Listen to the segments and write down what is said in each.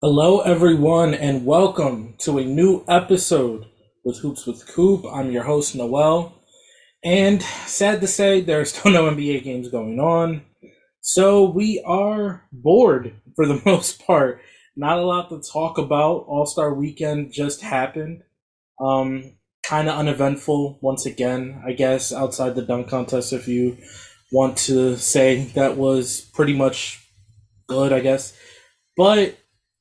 Hello, everyone, and welcome to a new episode with Hoops with Coop. I'm your host, Noel. And sad to say, there are still no NBA games going on. So we are bored for the most part. Not a lot to talk about. All Star weekend just happened. Um, kind of uneventful once again, I guess, outside the dunk contest, if you want to say that was pretty much good, I guess. But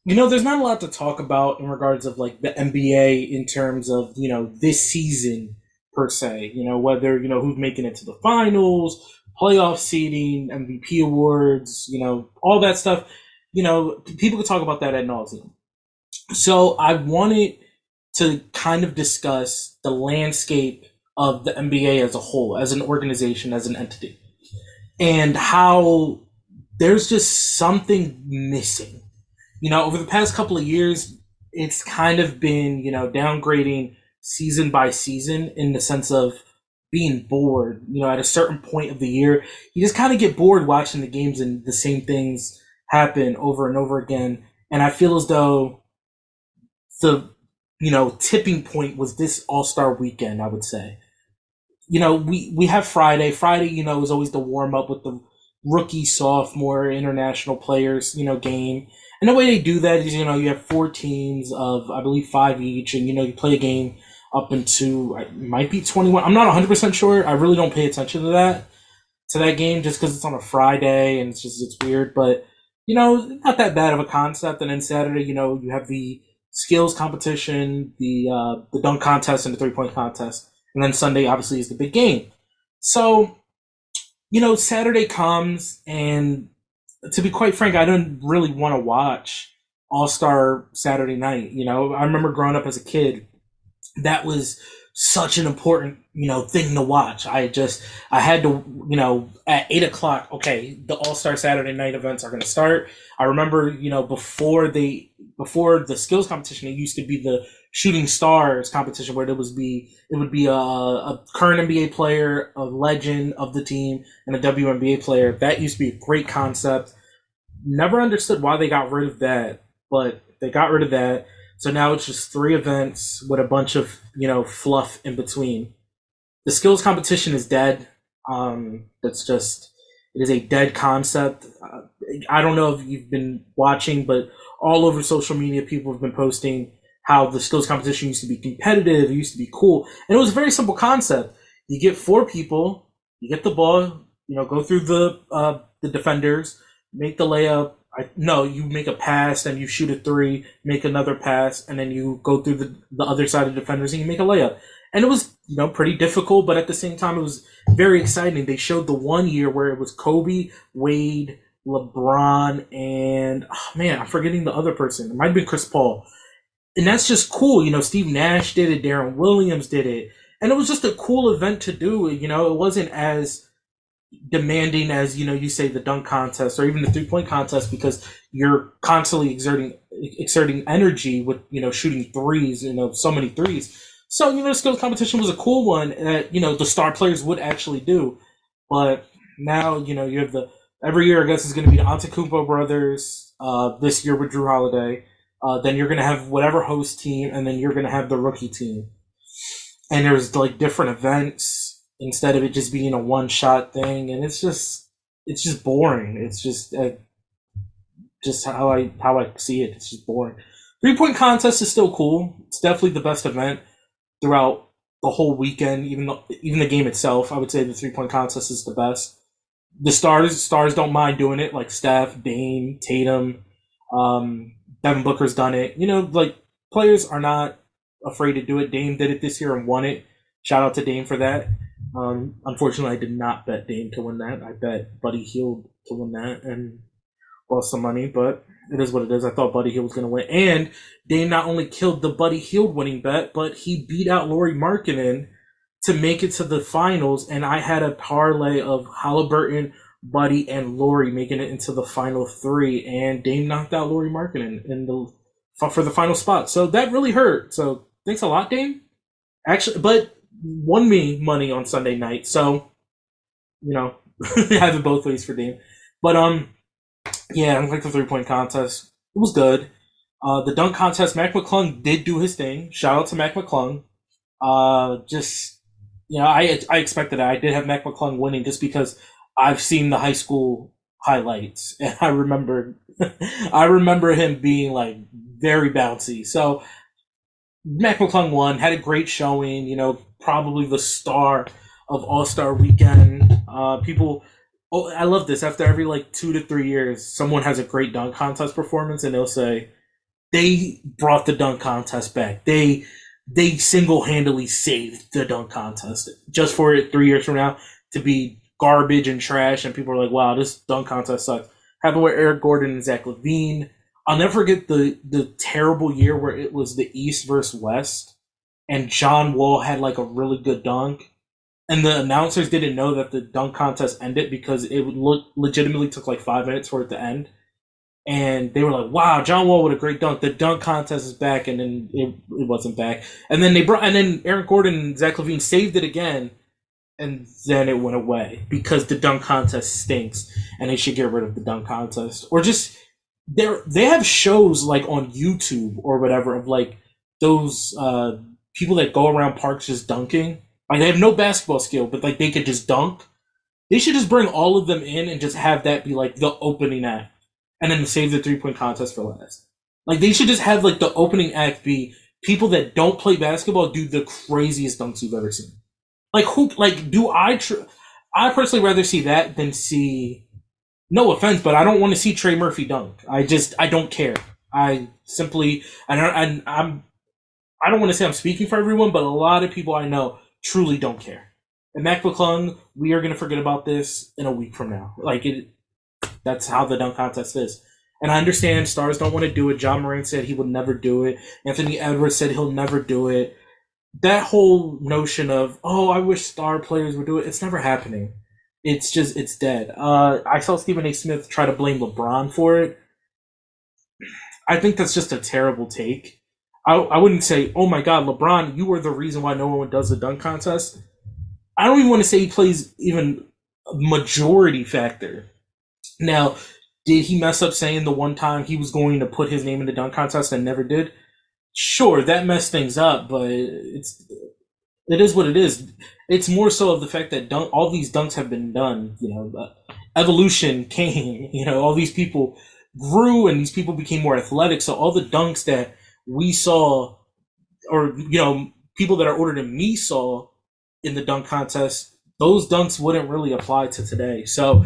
you know, there's not a lot to talk about in regards of like the NBA in terms of you know this season per se. You know, whether you know who's making it to the finals, playoff seeding, MVP awards, you know, all that stuff. You know, people could talk about that at nauseum. So I wanted to kind of discuss the landscape of the NBA as a whole, as an organization, as an entity, and how there's just something missing you know, over the past couple of years, it's kind of been, you know, downgrading season by season in the sense of being bored. You know, at a certain point of the year, you just kind of get bored watching the games and the same things happen over and over again. And I feel as though the, you know, tipping point was this All Star weekend, I would say. You know, we, we have Friday. Friday, you know, is always the warm up with the rookie, sophomore, international players, you know, game. And the way they do that is, you know, you have four teams of, I believe, five each, and, you know, you play a game up into, it might be 21. I'm not 100% sure. I really don't pay attention to that, to that game, just because it's on a Friday and it's just, it's weird. But, you know, not that bad of a concept. And then Saturday, you know, you have the skills competition, the, uh, the dunk contest, and the three point contest. And then Sunday, obviously, is the big game. So, you know, Saturday comes and to be quite frank, I didn't really want to watch All Star Saturday Night. You know, I remember growing up as a kid, that was such an important you know thing to watch. I just I had to you know at eight o'clock. Okay, the All Star Saturday Night events are going to start. I remember you know before they before the skills competition, it used to be the shooting stars competition where there was be it would be a, a current NBA player, a legend of the team, and a WNBA player. That used to be a great concept. Never understood why they got rid of that, but they got rid of that. So now it's just three events with a bunch of you know fluff in between. The skills competition is dead. Um, that's just it is a dead concept. Uh, I don't know if you've been watching, but all over social media, people have been posting how the skills competition used to be competitive, it used to be cool, and it was a very simple concept. You get four people, you get the ball, you know, go through the uh, the defenders, make the layup. I, no, you make a pass, and you shoot a three, make another pass, and then you go through the, the other side of the defenders and you make a layup. And it was, you know, pretty difficult, but at the same time, it was very exciting. They showed the one year where it was Kobe, Wade, LeBron, and oh man, I'm forgetting the other person. It might been Chris Paul and that's just cool. You know, Steve Nash did it, Deron Williams did it, and it was just a cool event to do. You know, it wasn't as demanding as you know you say the dunk contest or even the three point contest because you're constantly exerting exerting energy with you know shooting threes. You know, so many threes. So you know, the skills competition was a cool one that you know the star players would actually do, but now you know you have the every year I guess is going to be the Antetokounmpo brothers. Uh, this year with Jrue Holiday uh, then you're gonna have whatever host team, and then you're gonna have the rookie team. And there's like different events instead of it just being a one shot thing, and it's just it's just boring. It's just uh, just how I how I see it. It's just boring. Three point contest is still cool. It's definitely the best event throughout the whole weekend. Even though even the game itself, I would say the three point contest is the best. The stars stars don't mind doing it, like Steph, Dame, Tatum, um, Devin Booker's done it. You know, like players are not afraid to do it. Dame did it this year and won it. Shout out to Dame for that. Um, unfortunately, I did not bet Dame to win that. I bet Buddy Hield to win that and lost some money, but it is what it is. I thought Buddy Hield was going to win. And Dame not only killed the Buddy Hield winning bet, but he beat out Lauri Markkanen to make it to the finals. And I had a parlay of Halliburton, Buddy and Lauri making it into the final three, and Dame knocked out Lauri Markkanen in the for the final spot. So that really hurt. So thanks a lot, Dame. Actually, but won me money on Sunday night. So you know, I have it both ways for Dame. But um, yeah, I like the three point contest, it was good. Uh, the dunk contest, Mac McClung did do his thing. Shout out to Mac McClung. Uh, just you know, I I expected it. I did have Mac McClung winning just because I've seen the high school highlights, and I remember I remember him being like very bouncy. So Mac McClung won, had a great showing. You know, probably the star of All Star Weekend. Uh, people, oh, I love this. After every like two to three years, someone has a great dunk contest performance, and they'll say they brought the dunk contest back. They they single handedly saved the dunk contest just for it three years from now to be garbage and trash, and people are like, "Wow, this dunk contest sucks." Happened with Eric Gordon and Zach LaVine. I'll never forget the the terrible year where it was the East versus West, and John Wall had like a really good dunk, and the announcers didn't know that the dunk contest ended because it look legitimately took like five minutes for it to end, and they were like, "Wow, John Wall with a great dunk. The dunk contest is back," and then it, it wasn't back, and then they brought and then Eric Gordon and Zach LaVine saved it again. And then it went away because the dunk contest stinks and they should get rid of the dunk contest. Or just they they have shows like on YouTube or whatever of like those uh, people that go around parks just dunking like they have no basketball skill but like they could just dunk they should just bring all of them in and just have that be like the opening act and then save the three point contest for last like they should just have like the opening act be people that don't play basketball do the craziest dunks you've ever seen like who? Like do I? Tr- I personally rather see that than see. No offense, but I don't want to see Trey Murphy dunk. I just I don't care. I simply and, I, and I'm I don't want to say I'm speaking for everyone, but a lot of people I know truly don't care. And Mac McClung, we are going to forget about this in a week from now. Like it, that's how the dunk contest is. And I understand stars don't want to do it. John Morant said he would never do it. Anthony Edwards said he'll never do it that whole notion of oh i wish star players would do it it's never happening it's just it's dead uh, i saw stephen a smith try to blame lebron for it i think that's just a terrible take I, I wouldn't say oh my god lebron you were the reason why no one does the dunk contest i don't even want to say he plays even a majority factor now did he mess up saying the one time he was going to put his name in the dunk contest and never did sure that messed things up, but it's it is what it is. It's more so of the fact that dunk, all these dunks have been done. You know, evolution came. You know, all these people grew and these people became more athletic. So all the dunks that we saw, or you know, people that are older than me saw in the dunk contest, those dunks wouldn't really apply to today. So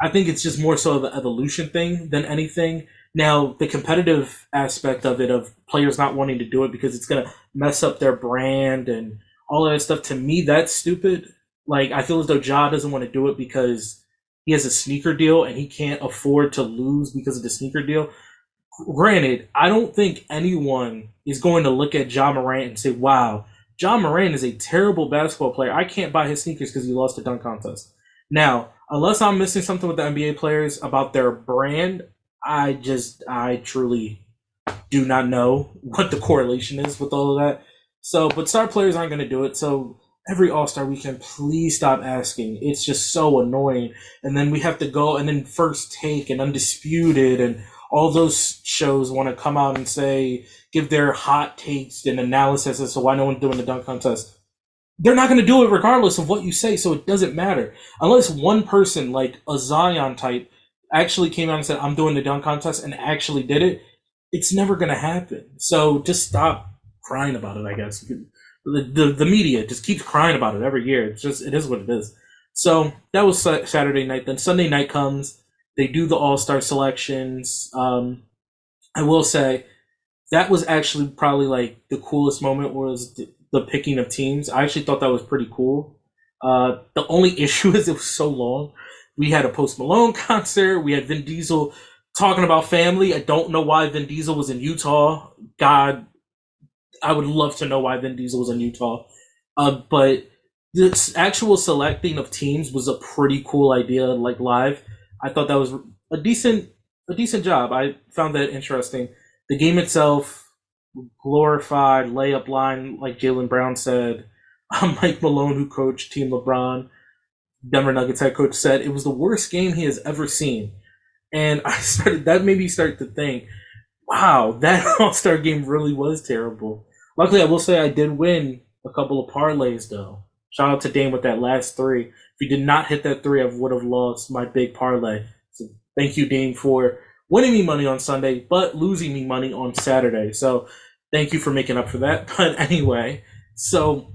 I think it's just more so of an evolution thing than anything. Now, the competitive aspect of it, of players not wanting to do it because it's going to mess up their brand and all of that stuff, to me, that's stupid. Like, I feel as though Ja doesn't want to do it because he has a sneaker deal and he can't afford to lose because of the sneaker deal. Granted, I don't think anyone is going to look at John Morant and say, wow, John Morant is a terrible basketball player. I can't buy his sneakers because he lost a dunk contest. Now, unless I'm missing something with the NBA players about their brand, I just, I truly do not know what the correlation is with all of that. So, but star players aren't going to do it. So, every All Star weekend, please stop asking. It's just so annoying. And then we have to go and then first take and undisputed and all those shows want to come out and say, give their hot takes and analysis as to why no one's doing the dunk contest. They're not going to do it regardless of what you say, so it doesn't matter. Unless one person, like a Zion type, actually came out and said, I'm doing the dunk contest and actually did it, it's never going to happen. So just stop crying about it, I guess. The, the, the media just keeps crying about it every year. It's just, it is what it is. So that was Saturday night. Then Sunday night comes. They do the All Star selections. Um, I will say that was actually probably like the coolest moment was the, the picking of teams. I actually thought that was pretty cool. Uh, the only issue is it was so long. We had a Post Malone concert. We had Vin Diesel talking about family. I don't know why Vin Diesel was in Utah. God, I would love to know why Vin Diesel was in Utah. Uh, but this actual selecting of teams was a pretty cool idea. Like live, I thought that was a decent a decent job. I found that interesting. The game itself glorified layup line, like Jaylen Brown said. Um, Mike Malone, who coached Team LeBron, Denver Nuggets head coach said it was the worst game he has ever seen. And I started that made me start to think wow, that All Star game really was terrible. Luckily, I will say I did win a couple of parlays though. Shout out to Dame with that last three. If he did not hit that three, I would have lost my big parlay. So thank you, Dame, for winning me money on Sunday, but losing me money on Saturday. So thank you for making up for that. But anyway, so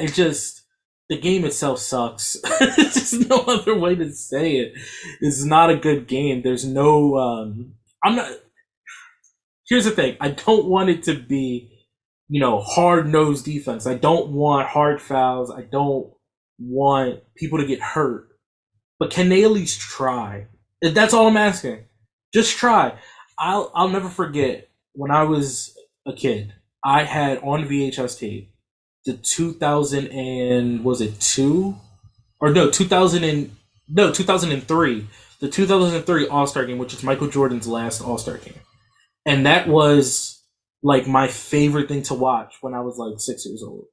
it just the game itself sucks. There's just no other way to say it. It's not a good game. There's no um I'm not here's the thing. I don't want it to be, you know, hard nosed defense. I don't want hard fouls. I don't want people to get hurt. But can they at least try? That's all I'm asking. Just try. I'll I'll never forget when I was a kid. I had on VHS tape the 2000 and was it two or no 2000 and no 2003 the 2003 All Star game, which is Michael Jordan's last All Star game and that was like my favorite thing to watch when I was like six years old.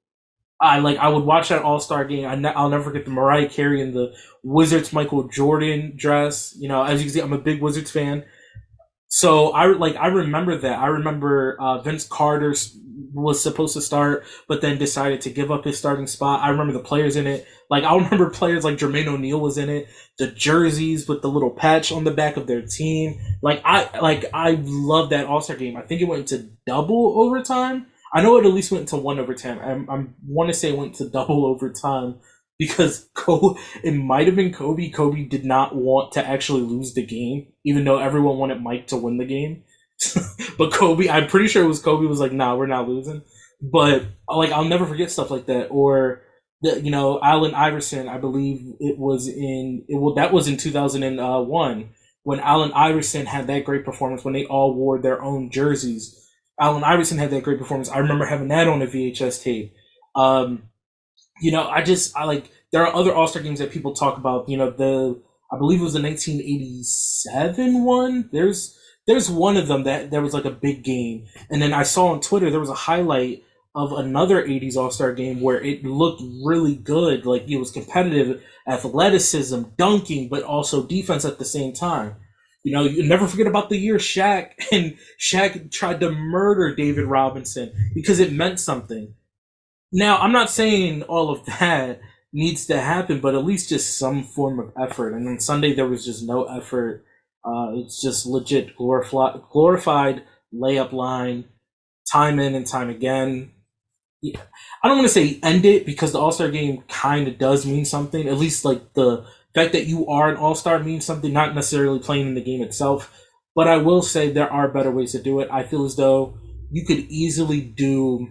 I like I would watch that All Star game. I ne- I'll never forget the Mariah Carey and the Wizards Michael Jordan dress. You know, as you can see, I'm a big Wizards fan. So I like I remember that. I remember uh, Vince Carter was supposed to start, but then decided to give up his starting spot. I remember the players in it. Like I remember players like Jermaine O'Neal was in it. The jerseys with the little patch on the back of their team. Like I like I love that All Star game. I think it went into double overtime. I know it at least went to one overtime. I, I want to say it went to double overtime because Kobe, it might have been Kobe. Kobe did not want to actually lose the game, even though everyone wanted Mike to win the game. but Kobe, I'm pretty sure it was Kobe was like, "Nah, we're not losing." But like, I'll never forget stuff like that. Or the, you know, Allen Iverson, I believe it was in it. Well, that was in 2001 uh, when Allen Iverson had that great performance when they all wore their own jerseys. Allen Iverson had that great performance. I remember having that on a VHS tape. Um, you know, I just I like there are other All Star games that people talk about. You know, the I believe it was the 1987 one. There's there's one of them that there was like a big game, and then I saw on Twitter there was a highlight of another 80s All Star game where it looked really good. Like it was competitive, athleticism, dunking, but also defense at the same time. You know, you never forget about the year Shaq and Shaq tried to murder David Robinson because it meant something. Now, I'm not saying all of that needs to happen, but at least just some form of effort. And on Sunday, there was just no effort. Uh, it's just legit glorified, glorified layup line, time in and time again. Yeah. I don't want to say end it because the All Star game kind of does mean something. At least, like the fact that you are an All Star means something, not necessarily playing in the game itself. But I will say there are better ways to do it. I feel as though you could easily do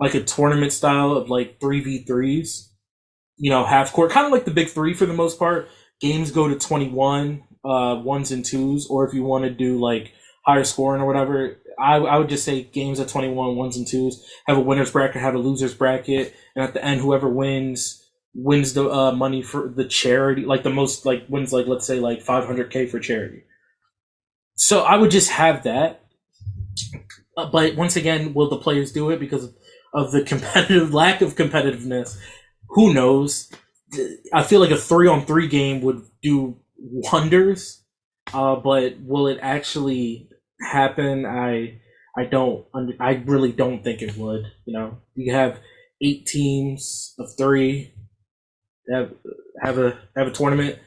like a tournament style of like 3v3s, you know, half court, kind of like the big three for the most part. Games go to 21, uh, ones and twos, or if you want to do like higher scoring or whatever, I, I would just say games at 21, ones and twos, have a winner's bracket, have a loser's bracket, and at the end, whoever wins wins the uh, money for the charity, like the most, like wins, like let's say like 500k for charity. So I would just have that. Uh, but once again, will the players do it? Because of the competitive lack of competitiveness. Who knows? I feel like a three on three game would do wonders, uh, but will it actually happen? I I don't. I really don't think it would. You know, you have eight teams of three. Have have a have a tournament.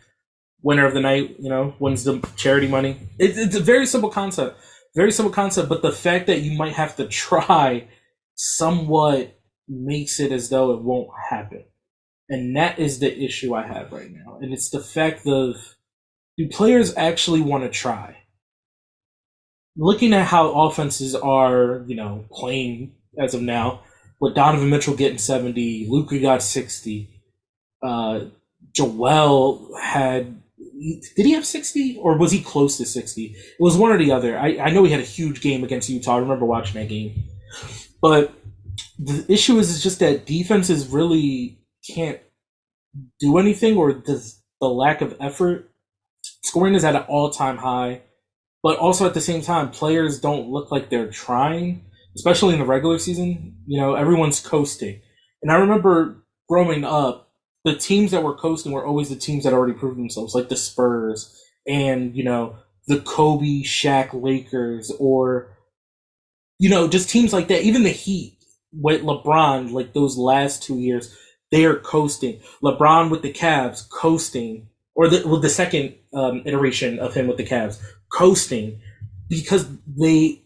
Winner of the night, you know, wins the charity money. It, it's a very simple concept. Very simple concept, but the fact that you might have to try somewhat makes it as though it won't happen. And that is the issue I have right now. And it's the fact of do players actually want to try? Looking at how offenses are, you know, playing as of now, with Donovan Mitchell getting 70, Luka got 60, uh, Joel had did he have 60 or was he close to 60 it was one or the other I, I know he had a huge game against utah i remember watching that game but the issue is, is just that defenses really can't do anything, or does the lack of effort. Scoring is at an all time high, but also at the same time, players don't look like they're trying, especially in the regular season. You know, everyone's coasting. And I remember growing up, the teams that were coasting were always the teams that already proved themselves, like the Spurs and, you know, the Kobe, Shaq Lakers, or you know, just teams like that. Even the Heat with LeBron, like those last two years, they are coasting. LeBron with the Cavs, coasting, or the with the second um, iteration of him with the Cavs, coasting, because they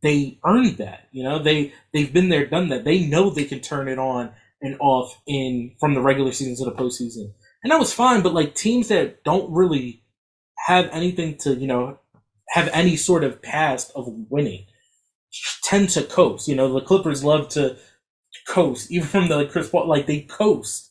they earned that. You know, they they've been there, done that. They know they can turn it on and off in from the regular season to the postseason, and that was fine. But like teams that don't really have anything to you know have any sort of past of winning tend to coast. You know, the Clippers love to coast, even from the like Chris Paul, like they coast,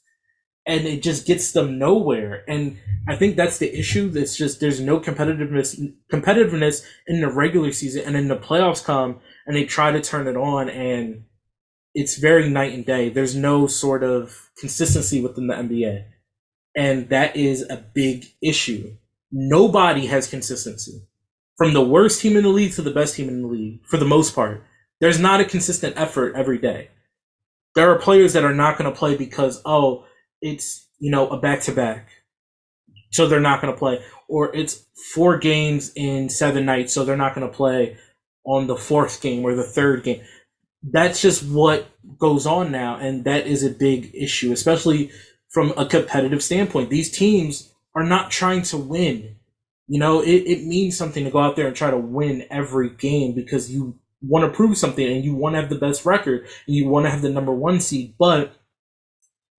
and it just gets them nowhere. And I think that's the issue. That's just there's no competitiveness competitiveness in the regular season, and in the playoffs come, and they try to turn it on, and it's very night and day. There's no sort of consistency within the NBA, and that is a big issue. Nobody has consistency from the worst team in the league to the best team in the league for the most part. There's not a consistent effort every day. There are players that are not going to play because oh, it's you know a back to back, so they're not going to play, or it's four games in seven nights, so they're not going to play on the fourth game or the third game. That's just what goes on now, and that is a big issue, especially from a competitive standpoint. These teams are not trying to win you know, it, it means something to go out there and try to win every game because you want to prove something and you want to have the best record and you want to have the number one seed. But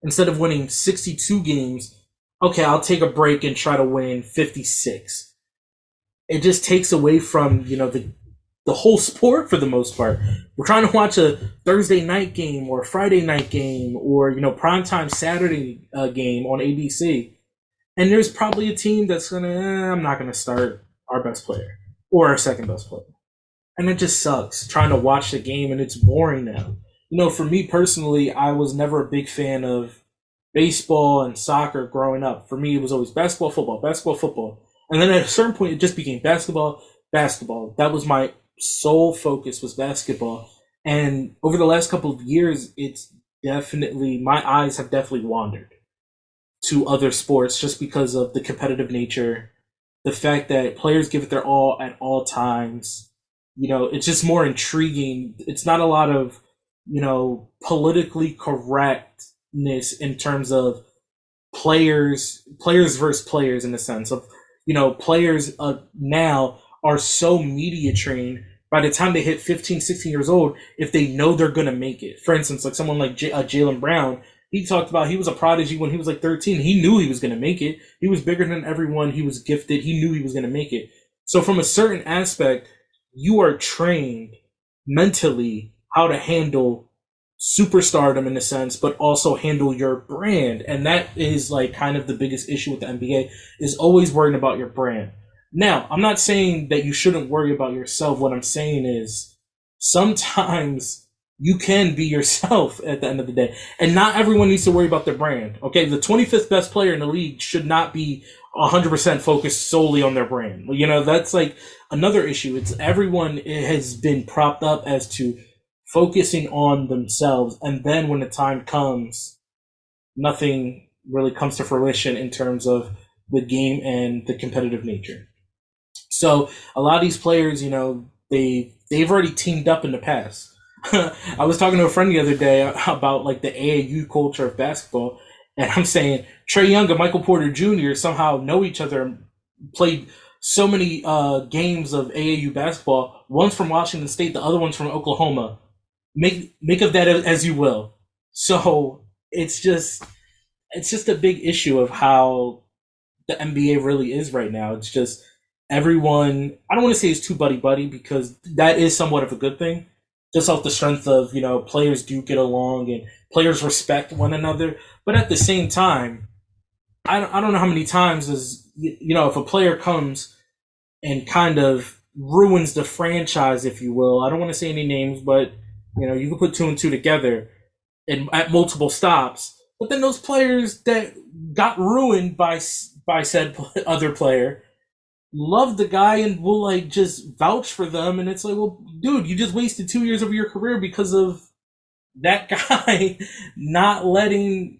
instead of winning 62 games, okay, I'll take a break and try to win 56. It just takes away from, you know, the the whole sport for the most part. We're trying to watch a Thursday night game or a Friday night game or, you know, primetime Saturday uh, game on ABC and there's probably a team that's gonna, eh, I'm not gonna start our best player or our second best player. And it just sucks trying to watch the game and it's boring now. You know, for me personally, I was never a big fan of baseball and soccer growing up. For me, it was always basketball, football, basketball, football. And then at a certain point, it just became basketball, basketball. That was my sole focus was basketball. And over the last couple of years, it's definitely, my eyes have definitely wandered to other sports just because of the competitive nature, the fact that players give it their all at all times. You know, it's just more intriguing. It's not a lot of, you know, politically correctness in terms of players, players versus players in the sense of, you know, players uh, now are so media trained by the time they hit 15, 16 years old, if they know they're going to make it. For instance, like someone like J- uh, Jaylen Brown, he talked about he was a prodigy when he was like 13. He knew he was going to make it. He was bigger than everyone. He was gifted. He knew he was going to make it. So from a certain aspect, you are trained mentally how to handle superstardom in a sense, but also handle your brand. And that is like kind of the biggest issue with the NBA is always worrying about your brand. Now, I'm not saying that you shouldn't worry about yourself. What I'm saying is sometimes you can be yourself at the end of the day. And not everyone needs to worry about their brand. Okay, the 25th best player in the league should not be 100% focused solely on their brand. You know, that's like another issue. It's everyone has been propped up as to focusing on themselves and then when the time comes nothing really comes to fruition in terms of the game and the competitive nature. So, a lot of these players, you know, they they've already teamed up in the past I was talking to a friend the other day about like the AAU culture of basketball, and I'm saying Trae Young and Michael Porter Jr. somehow know each other and played so many uh, games of AAU basketball. One's from Washington State, the other one's from Oklahoma. Make make of that as you will. So it's just it's just a big issue of how the NBA really is right now. It's just everyone. I don't want to say it's too buddy buddy because that is somewhat of a good thing just off the strength of you know players do get along and players respect one another. But at the same time, I don't, I don't know how many times is you know if a player comes and kind of ruins the franchise, if you will. I don't want to say any names, but you know you can put two and two together and at multiple stops. But then those players that got ruined by by said other player love the guy and will like just vouch for them and it's like well dude you just wasted two years of your career because of that guy not letting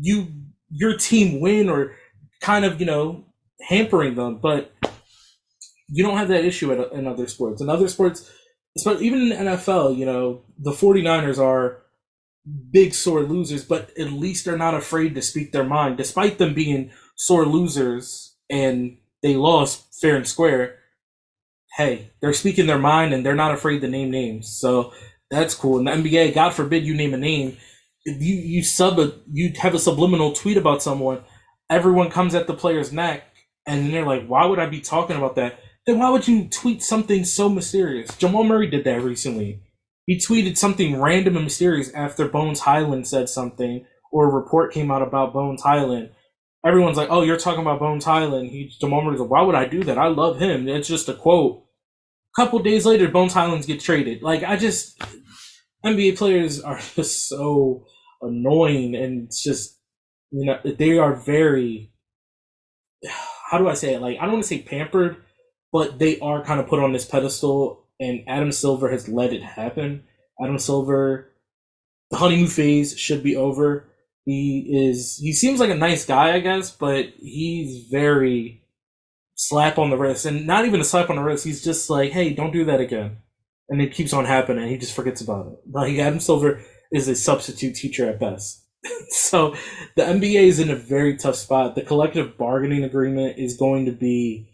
you your team win or kind of you know hampering them but you don't have that issue in, in other sports. In other sports, even in NFL, you know, the 49ers are big sore losers, but at least they're not afraid to speak their mind, despite them being sore losers and they lost fair and square. Hey, they're speaking their mind and they're not afraid to name names. So that's cool. In the NBA, God forbid you name a name. If you, you sub a you have a subliminal tweet about someone, everyone comes at the player's neck and they're like, Why would I be talking about that? Then why would you tweet something so mysterious? Jamal Murray did that recently. He tweeted something random and mysterious after Bones Hyland said something, or a report came out about Bones Hyland. Everyone's like, "Oh, you're talking about Bones Hyland." He Jamal Murray's like, "Why would I do that? I love him." It's just a quote. A couple days later, Bones Hylands get traded. Like I just NBA players are just so annoying, and it's just you know they are very. How do I say it? Like I don't want to say pampered, but they are kind of put on this pedestal, and Adam Silver has let it happen. Adam Silver, the honeymoon phase should be over. He is he seems like a nice guy, I guess, but he's very slap on the wrist, and not even a slap on the wrist. He's just like, "Hey, don't do that again," and it keeps on happening. He just forgets about it. Like Adam Silver is a substitute teacher at best. so the NBA is in a very tough spot. The collective bargaining agreement is going to be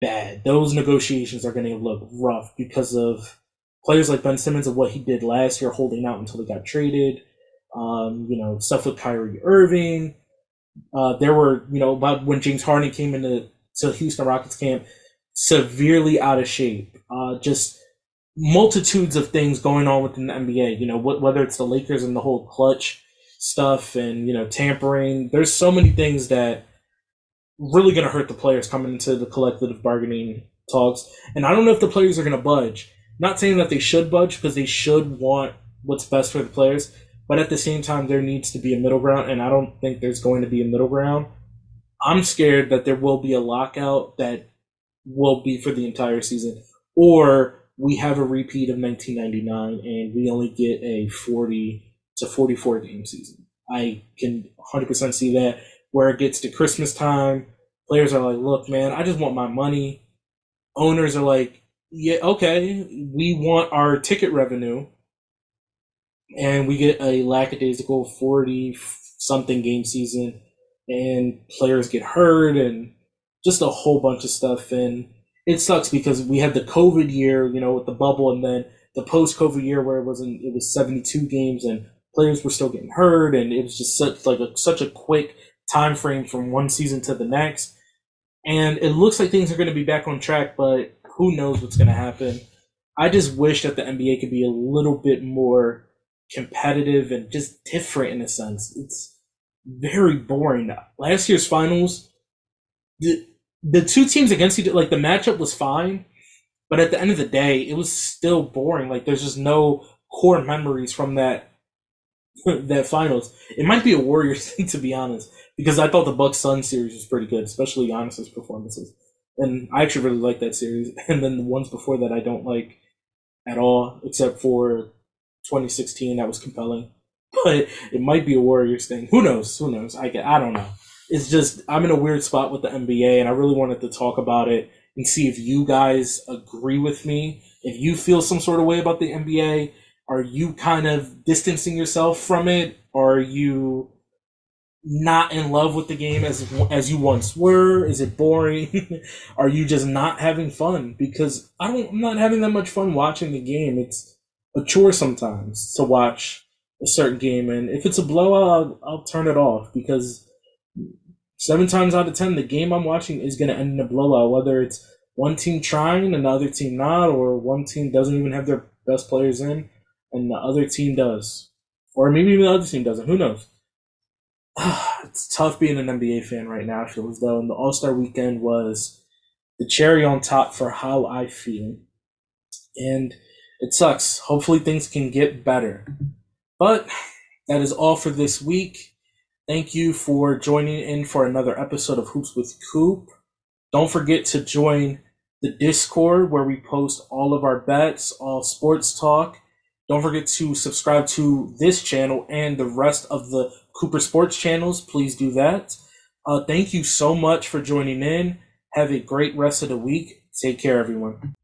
bad. Those negotiations are going to look rough because of players like Ben Simmons and what he did last year, holding out until he got traded. Um, you know, stuff with Kyrie Irving. Uh, there were, you know, about when James Harden came into to Houston Rockets camp, severely out of shape. Uh, just multitudes of things going on within the NBA. You know, wh- whether it's the Lakers and the whole clutch stuff and you know tampering. There's so many things that really going to hurt the players coming into the collective bargaining talks. And I don't know if the players are going to budge. Not saying that they should budge because they should want what's best for the players, but at the same time, there needs to be a middle ground, and I don't think there's going to be a middle ground. I'm scared that there will be a lockout that will be for the entire season, or we have a repeat of 1999 and we only get a 40 to 44 game season. I can 100% see that where it gets to Christmas time, players are like, look, man, I just want my money. Owners are like, yeah, okay, we want our ticket revenue. And we get a lackadaisical 40 something game season, and players get hurt, and just a whole bunch of stuff. And it sucks because we had the COVID year, you know, with the bubble, and then the post COVID year where it wasn't, it was 72 games, and players were still getting hurt, and it was just such like a, such a quick time frame from one season to the next. And it looks like things are going to be back on track, but who knows what's going to happen. I just wish that the NBA could be a little bit more competitive and just different in a sense. It's very boring. Last year's finals, the the two teams against each like the matchup was fine, but at the end of the day, it was still boring. Like there's just no core memories from that that finals. It might be a Warriors thing to be honest, because I thought the Bucks Sun series was pretty good, especially Giannis's performances. And I actually really like that series. And then the ones before that I don't like at all, except for 2016. That was compelling, but it might be a Warriors thing. Who knows? Who knows? I get, I don't know. It's just I'm in a weird spot with the NBA, and I really wanted to talk about it and see if you guys agree with me. If you feel some sort of way about the NBA, are you kind of distancing yourself from it? Are you not in love with the game as as you once were? Is it boring? Are you just not having fun? Because I don't, I'm not having that much fun watching the game. It's a chore sometimes to watch a certain game, and if it's a blowout, I'll, I'll turn it off because seven times out of ten, the game I'm watching is going to end in a blowout. Whether it's one team trying, and another team not, or one team doesn't even have their best players in, and the other team does, or maybe even the other team doesn't. Who knows? it's tough being an NBA fan right now. I feel as though, and the All Star Weekend was the cherry on top for how I feel, and it sucks. Hopefully, things can get better. But that is all for this week. Thank you for joining in for another episode of Hoops with Coop. Don't forget to join the Discord where we post all of our bets, all sports talk. Don't forget to subscribe to this channel and the rest of the Cooper Sports channels, please do that. Uh, thank you so much for joining in. Have a great rest of the week. Take care, everyone.